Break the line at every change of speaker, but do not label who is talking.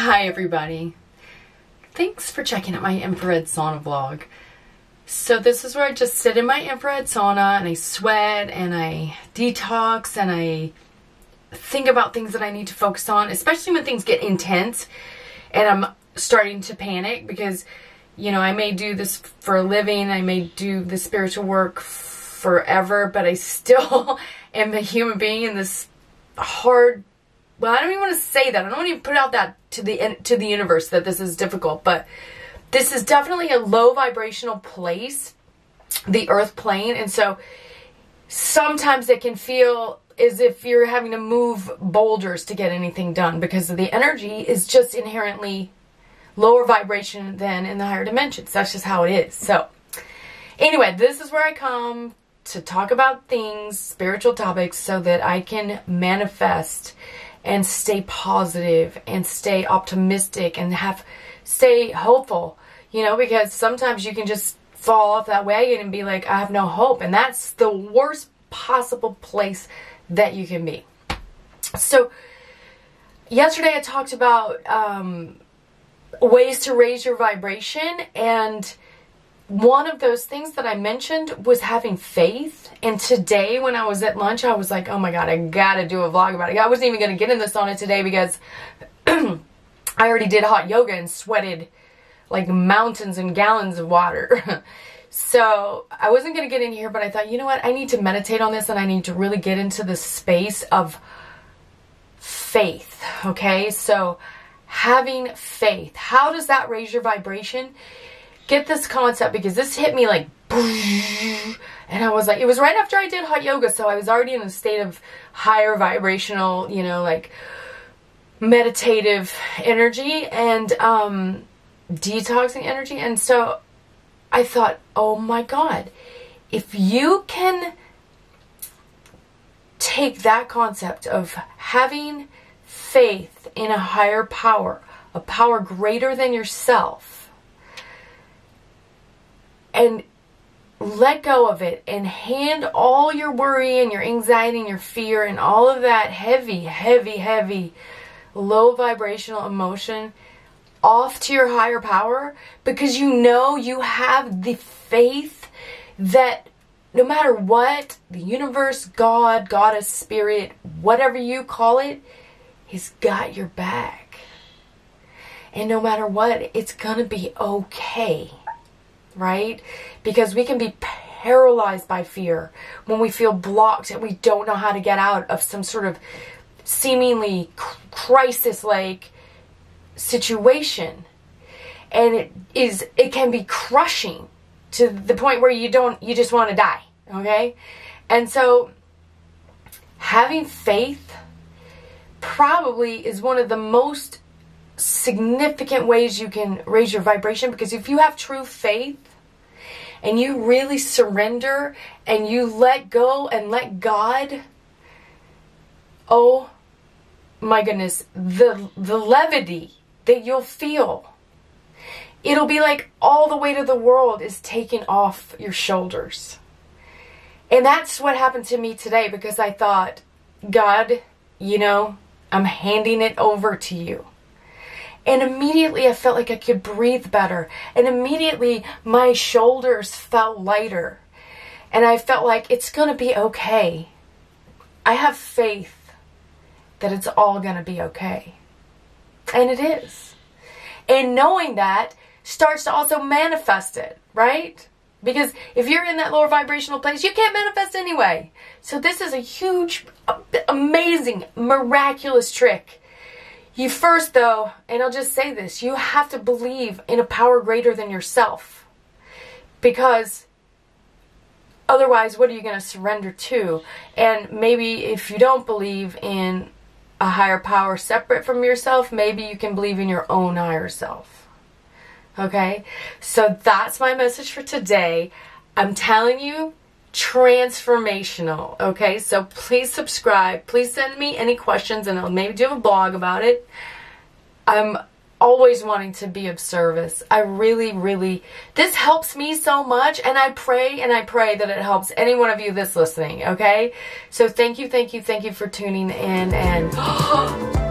Hi everybody. Thanks for checking out my infrared sauna vlog. So this is where I just sit in my infrared sauna and I sweat and I detox and I think about things that I need to focus on, especially when things get intense and I'm starting to panic because you know, I may do this for a living, I may do the spiritual work forever, but I still am a human being in this hard well, I don't even want to say that. I don't want to even put out that to the to the universe that this is difficult, but this is definitely a low vibrational place, the earth plane, and so sometimes it can feel as if you're having to move boulders to get anything done because the energy is just inherently lower vibration than in the higher dimensions. That's just how it is. So, anyway, this is where I come to talk about things, spiritual topics, so that I can manifest and stay positive and stay optimistic and have stay hopeful, you know, because sometimes you can just fall off that wagon and be like, I have no hope. And that's the worst possible place that you can be. So, yesterday I talked about um, ways to raise your vibration and one of those things that I mentioned was having faith. And today, when I was at lunch, I was like, oh my God, I gotta do a vlog about it. I wasn't even gonna get in the sauna today because I already did hot yoga and sweated like mountains and gallons of water. so I wasn't gonna get in here, but I thought, you know what? I need to meditate on this and I need to really get into the space of faith. Okay, so having faith. How does that raise your vibration? Get this concept because this hit me like and I was like it was right after I did hot yoga so I was already in a state of higher vibrational you know like meditative energy and um detoxing energy. And so I thought oh my god if you can take that concept of having faith in a higher power a power greater than yourself and let go of it and hand all your worry and your anxiety and your fear and all of that heavy, heavy, heavy, low vibrational emotion off to your higher power because you know you have the faith that no matter what, the universe, God, Goddess, Spirit, whatever you call it, has got your back. And no matter what, it's gonna be okay right? Because we can be paralyzed by fear when we feel blocked and we don't know how to get out of some sort of seemingly crisis like situation. And it is it can be crushing to the point where you don't you just want to die, okay? And so having faith probably is one of the most significant ways you can raise your vibration because if you have true faith and you really surrender and you let go and let God, oh my goodness, the the levity that you'll feel. It'll be like all the weight of the world is taken off your shoulders. And that's what happened to me today because I thought, God, you know, I'm handing it over to you. And immediately I felt like I could breathe better. And immediately my shoulders felt lighter. And I felt like it's going to be okay. I have faith that it's all going to be okay. And it is. And knowing that starts to also manifest it, right? Because if you're in that lower vibrational place, you can't manifest anyway. So this is a huge, amazing, miraculous trick you first, though, and I'll just say this you have to believe in a power greater than yourself. Because otherwise, what are you going to surrender to? And maybe if you don't believe in a higher power separate from yourself, maybe you can believe in your own higher self. Okay? So that's my message for today. I'm telling you, transformational. Okay, so please subscribe. Please send me any questions and I'll maybe do a blog about it. I'm always wanting to be of service. I really, really, this helps me so much and I pray and I pray that it helps any one of you that's listening. Okay, so thank you, thank you, thank you for tuning in and.